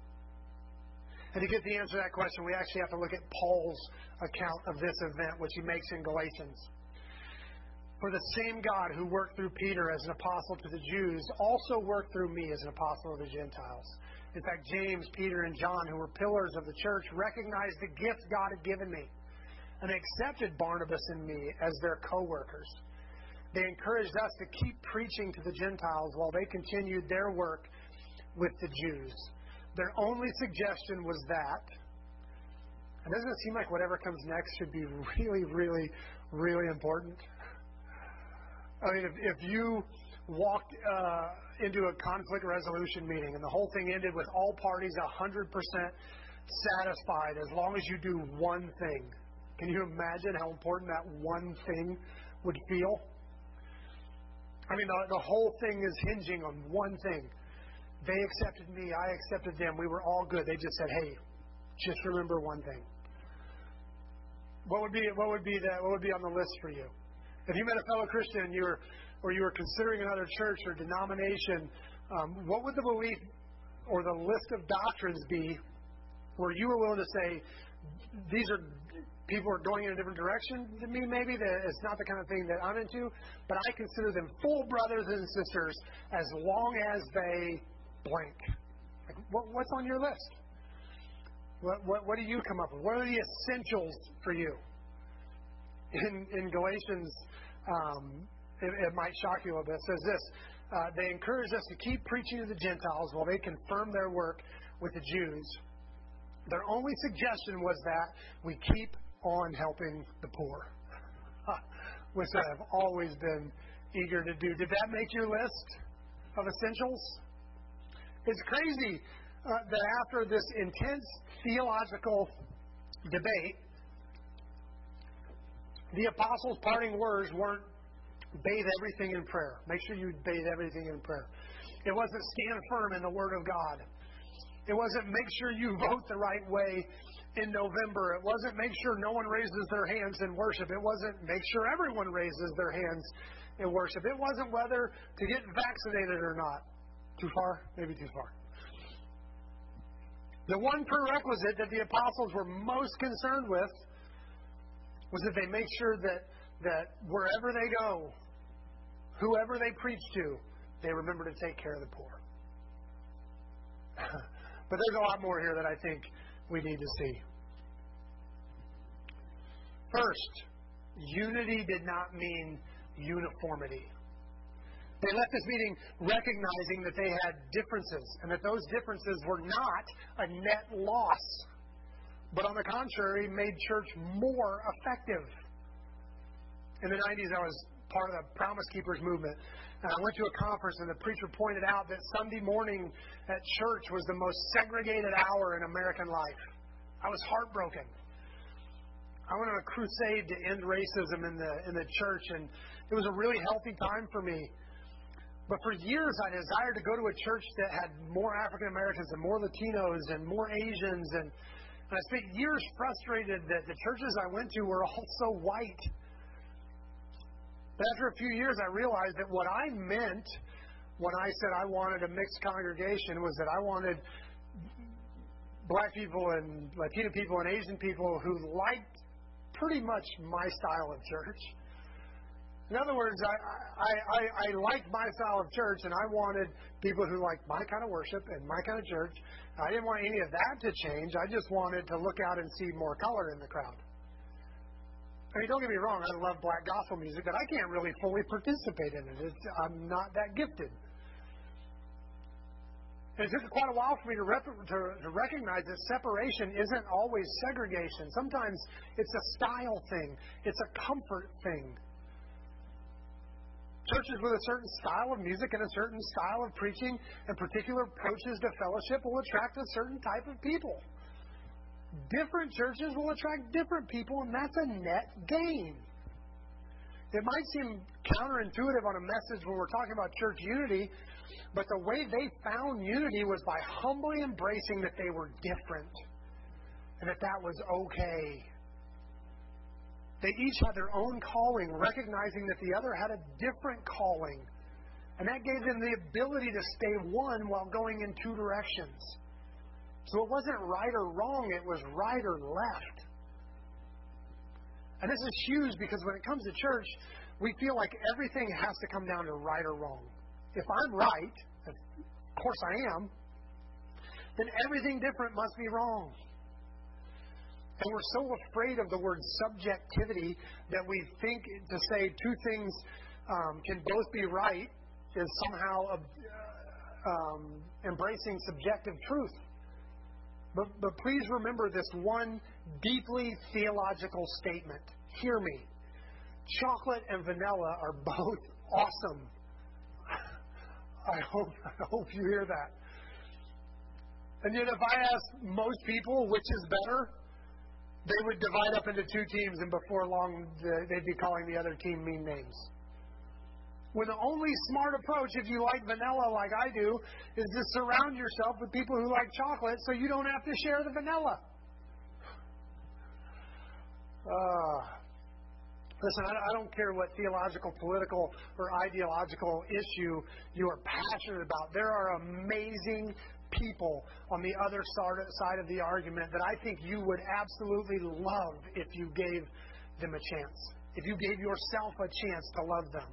And to get the answer to that question, we actually have to look at Paul's account of this event, which he makes in Galatians. For the same God who worked through Peter as an apostle to the Jews also worked through me as an apostle of the Gentiles. In fact, James, Peter, and John, who were pillars of the church, recognized the gift God had given me and accepted Barnabas and me as their co workers. They encouraged us to keep preaching to the Gentiles while they continued their work with the Jews. Their only suggestion was that. And doesn't it seem like whatever comes next should be really, really, really important? I mean, if, if you walked uh, into a conflict resolution meeting and the whole thing ended with all parties 100% satisfied as long as you do one thing, Can you imagine how important that one thing would feel? I mean, the, the whole thing is hinging on one thing. They accepted me, I accepted them. We were all good. They just said, "Hey, just remember one thing." What would be what would be that what would be on the list for you? If you met a fellow Christian and you were or you were considering another church or denomination, um, what would the belief or the list of doctrines be where you were willing to say these are people are going in a different direction than me, maybe that it's not the kind of thing that I'm into, but I consider them full brothers and sisters as long as they blank. Like, what, what's on your list? What, what, what do you come up with? What are the essentials for you? In, in Galatians, um, it, it, might shock you a little bit. It says this uh, They encourage us to keep preaching to the Gentiles while they confirm their work with the Jews. Their only suggestion was that we keep on helping the poor, which I have always been eager to do. Did that make your list of essentials? It's crazy uh, that after this intense theological debate, the apostles' parting words weren't bathe everything in prayer. Make sure you bathe everything in prayer. It wasn't stand firm in the Word of God. It wasn't make sure you vote the right way in November. It wasn't make sure no one raises their hands in worship. It wasn't make sure everyone raises their hands in worship. It wasn't whether to get vaccinated or not. Too far? Maybe too far. The one prerequisite that the apostles were most concerned with was that they make sure that, that wherever they go, whoever they preach to, they remember to take care of the poor. but there's a lot more here that I think we need to see. First, unity did not mean uniformity. They left this meeting recognizing that they had differences and that those differences were not a net loss, but on the contrary, made church more effective. In the 90s, I was part of the Promise Keepers movement. And I went to a conference, and the preacher pointed out that Sunday morning at church was the most segregated hour in American life. I was heartbroken. I went on a crusade to end racism in the in the church, and it was a really healthy time for me. But for years, I desired to go to a church that had more African Americans and more Latinos and more Asians, and, and I spent years frustrated that the churches I went to were all so white. But after a few years, I realized that what I meant when I said I wanted a mixed congregation was that I wanted black people and Latino people and Asian people who liked pretty much my style of church. In other words, I, I, I, I liked my style of church, and I wanted people who liked my kind of worship and my kind of church. I didn't want any of that to change. I just wanted to look out and see more color in the crowd. I mean, don't get me wrong, I love black gospel music, but I can't really fully participate in it. It's, I'm not that gifted. It took quite a while for me to, rep- to, to recognize that separation isn't always segregation. Sometimes it's a style thing, it's a comfort thing. Churches with a certain style of music and a certain style of preaching and particular approaches to fellowship will attract a certain type of people. Different churches will attract different people, and that's a net gain. It might seem counterintuitive on a message when we're talking about church unity, but the way they found unity was by humbly embracing that they were different and that that was okay. They each had their own calling, recognizing that the other had a different calling. And that gave them the ability to stay one while going in two directions. So it wasn't right or wrong, it was right or left. And this is huge because when it comes to church, we feel like everything has to come down to right or wrong. If I'm right, of course I am, then everything different must be wrong. And we're so afraid of the word subjectivity that we think to say two things um, can both be right is somehow uh, um, embracing subjective truth. But, but please remember this one deeply theological statement. Hear me. Chocolate and vanilla are both awesome. I hope, I hope you hear that. And yet, if I ask most people which is better, they would divide up into two teams, and before long, they'd be calling the other team mean names. When the only smart approach, if you like vanilla like I do, is to surround yourself with people who like chocolate so you don't have to share the vanilla. Uh, listen, I don't care what theological, political, or ideological issue you are passionate about. There are amazing people on the other side of the argument that I think you would absolutely love if you gave them a chance, if you gave yourself a chance to love them.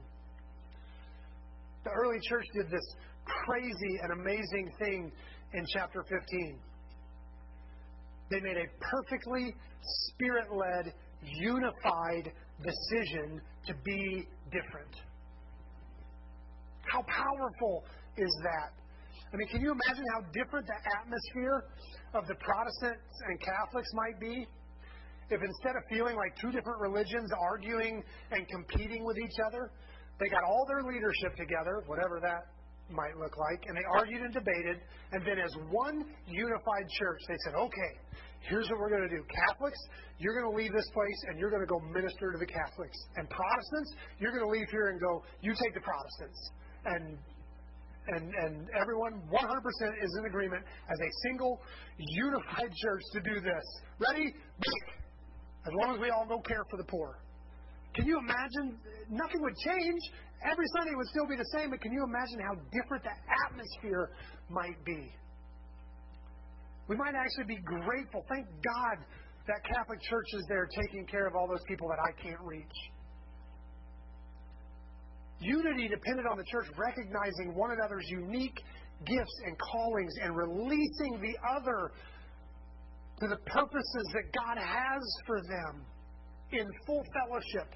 The early church did this crazy and amazing thing in chapter 15. They made a perfectly spirit led, unified decision to be different. How powerful is that? I mean, can you imagine how different the atmosphere of the Protestants and Catholics might be if instead of feeling like two different religions arguing and competing with each other, they got all their leadership together, whatever that might look like, and they argued and debated, and then as one unified church, they said, okay, here's what we're going to do. Catholics, you're going to leave this place and you're going to go minister to the Catholics. And Protestants, you're going to leave here and go, you take the Protestants. And and, and everyone 100% is in agreement as a single, unified church to do this. Ready? As long as we all go care for the poor. Can you imagine? Nothing would change. Every Sunday would still be the same, but can you imagine how different the atmosphere might be? We might actually be grateful. Thank God that Catholic Church is there taking care of all those people that I can't reach. Unity depended on the church recognizing one another's unique gifts and callings and releasing the other to the purposes that God has for them in full fellowship.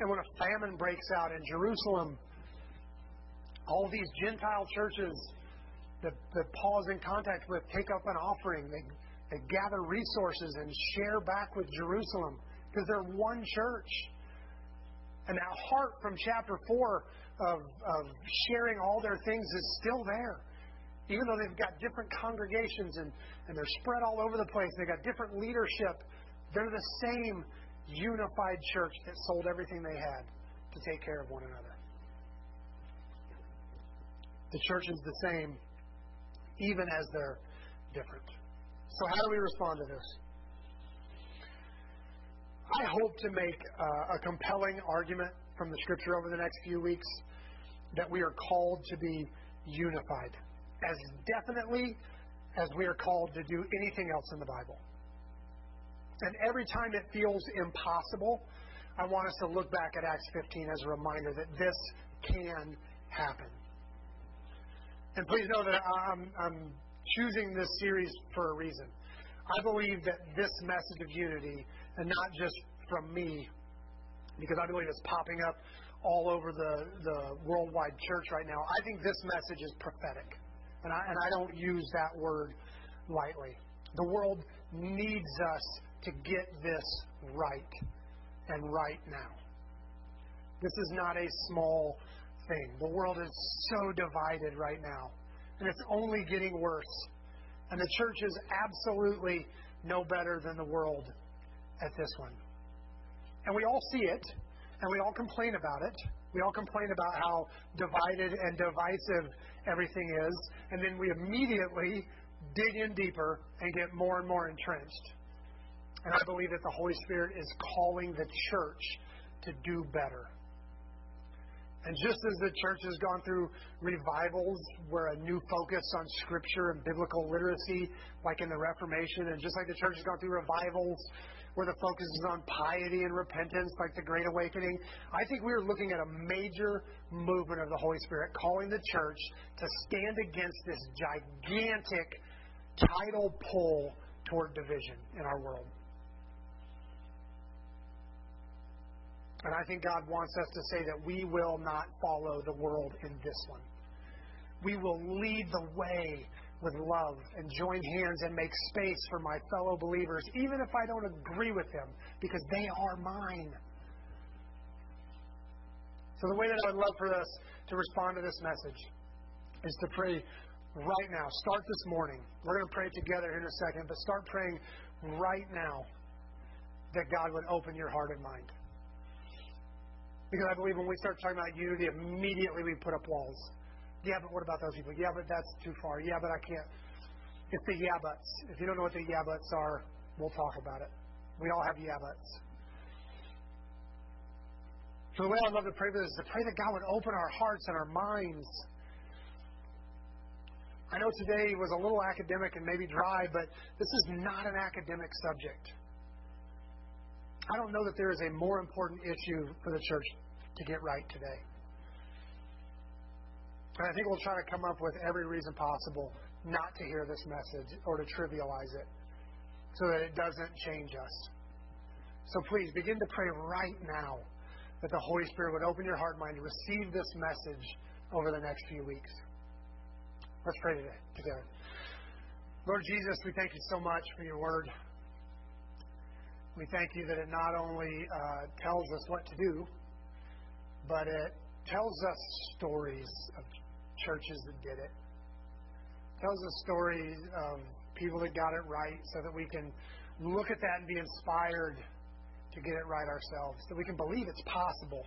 And when a famine breaks out in Jerusalem, all these Gentile churches that, that Paul is in contact with take up an offering. They, they gather resources and share back with Jerusalem because they're one church. And that heart from chapter 4 of, of sharing all their things is still there. Even though they've got different congregations and, and they're spread all over the place, they've got different leadership, they're the same unified church that sold everything they had to take care of one another. The church is the same, even as they're different. So, how do we respond to this? I hope to make uh, a compelling argument from the scripture over the next few weeks that we are called to be unified as definitely as we are called to do anything else in the Bible. And every time it feels impossible, I want us to look back at Acts 15 as a reminder that this can happen. And please know that I'm, I'm choosing this series for a reason. I believe that this message of unity and not just from me, because I believe it's popping up all over the, the worldwide church right now. I think this message is prophetic, and I, and I don't use that word lightly. The world needs us to get this right, and right now. This is not a small thing. The world is so divided right now, and it's only getting worse. And the church is absolutely no better than the world at this one. And we all see it, and we all complain about it. We all complain about how divided and divisive everything is, and then we immediately dig in deeper and get more and more entrenched. And I believe that the Holy Spirit is calling the church to do better. And just as the church has gone through revivals where a new focus on Scripture and biblical literacy, like in the Reformation, and just like the church has gone through revivals where the focus is on piety and repentance, like the Great Awakening. I think we are looking at a major movement of the Holy Spirit calling the church to stand against this gigantic tidal pull toward division in our world. And I think God wants us to say that we will not follow the world in this one. We will lead the way with love and join hands and make space for my fellow believers, even if I don't agree with them, because they are mine. So, the way that I would love for us to respond to this message is to pray right now. Start this morning. We're going to pray together in a second, but start praying right now that God would open your heart and mind. Because I believe when we start talking about unity, immediately we put up walls. Yeah, but what about those people? Yeah, but that's too far. Yeah, but I can't. It's the yeah buts. If you don't know what the yeah buts are, we'll talk about it. We all have yeah buts. So the way I love to pray for this is to pray that God would open our hearts and our minds. I know today was a little academic and maybe dry, but this is not an academic subject. I don't know that there is a more important issue for the church to get right today. And I think we'll try to come up with every reason possible not to hear this message or to trivialize it so that it doesn't change us. So please begin to pray right now that the Holy Spirit would open your heart and mind to receive this message over the next few weeks. Let's pray today together. Lord Jesus, we thank you so much for your word. We thank you that it not only uh, tells us what to do, but it tells us stories of churches that did it. tells us stories of people that got it right so that we can look at that and be inspired to get it right ourselves, that we can believe it's possible.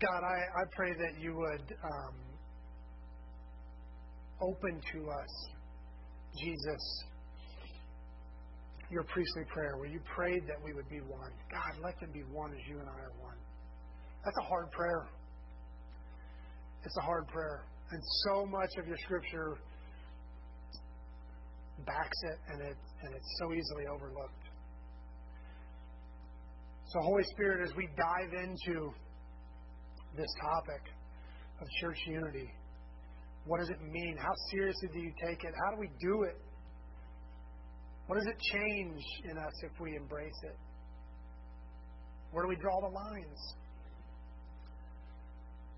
God, I, I pray that you would um, open to us, Jesus, your priestly prayer where you prayed that we would be one. God, let them be one as you and I are one. That's a hard prayer. It's a hard prayer. And so much of your scripture backs it and it and it's so easily overlooked. So Holy Spirit, as we dive into this topic of church unity, what does it mean? How seriously do you take it? How do we do it? What does it change in us if we embrace it? Where do we draw the lines?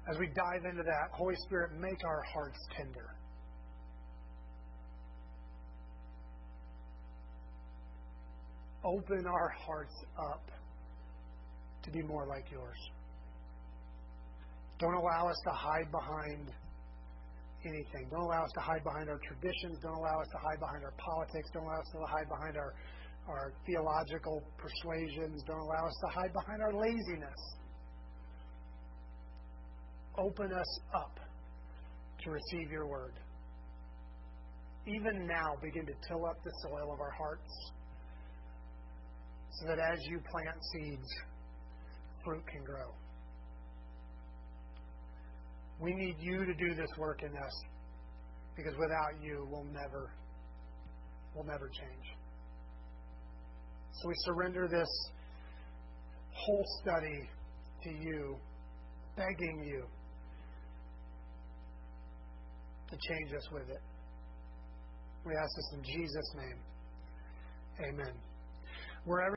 As we dive into that, Holy Spirit, make our hearts tender. Open our hearts up to be more like yours. Don't allow us to hide behind anything. Don't allow us to hide behind our traditions. Don't allow us to hide behind our politics. Don't allow us to hide behind our, our theological persuasions. Don't allow us to hide behind our laziness. Open us up to receive your word. Even now, begin to till up the soil of our hearts so that as you plant seeds, fruit can grow. We need you to do this work in us because without you, we'll never, we'll never change. So we surrender this whole study to you, begging you to change us with it. We ask this in Jesus' name. Amen. Wherever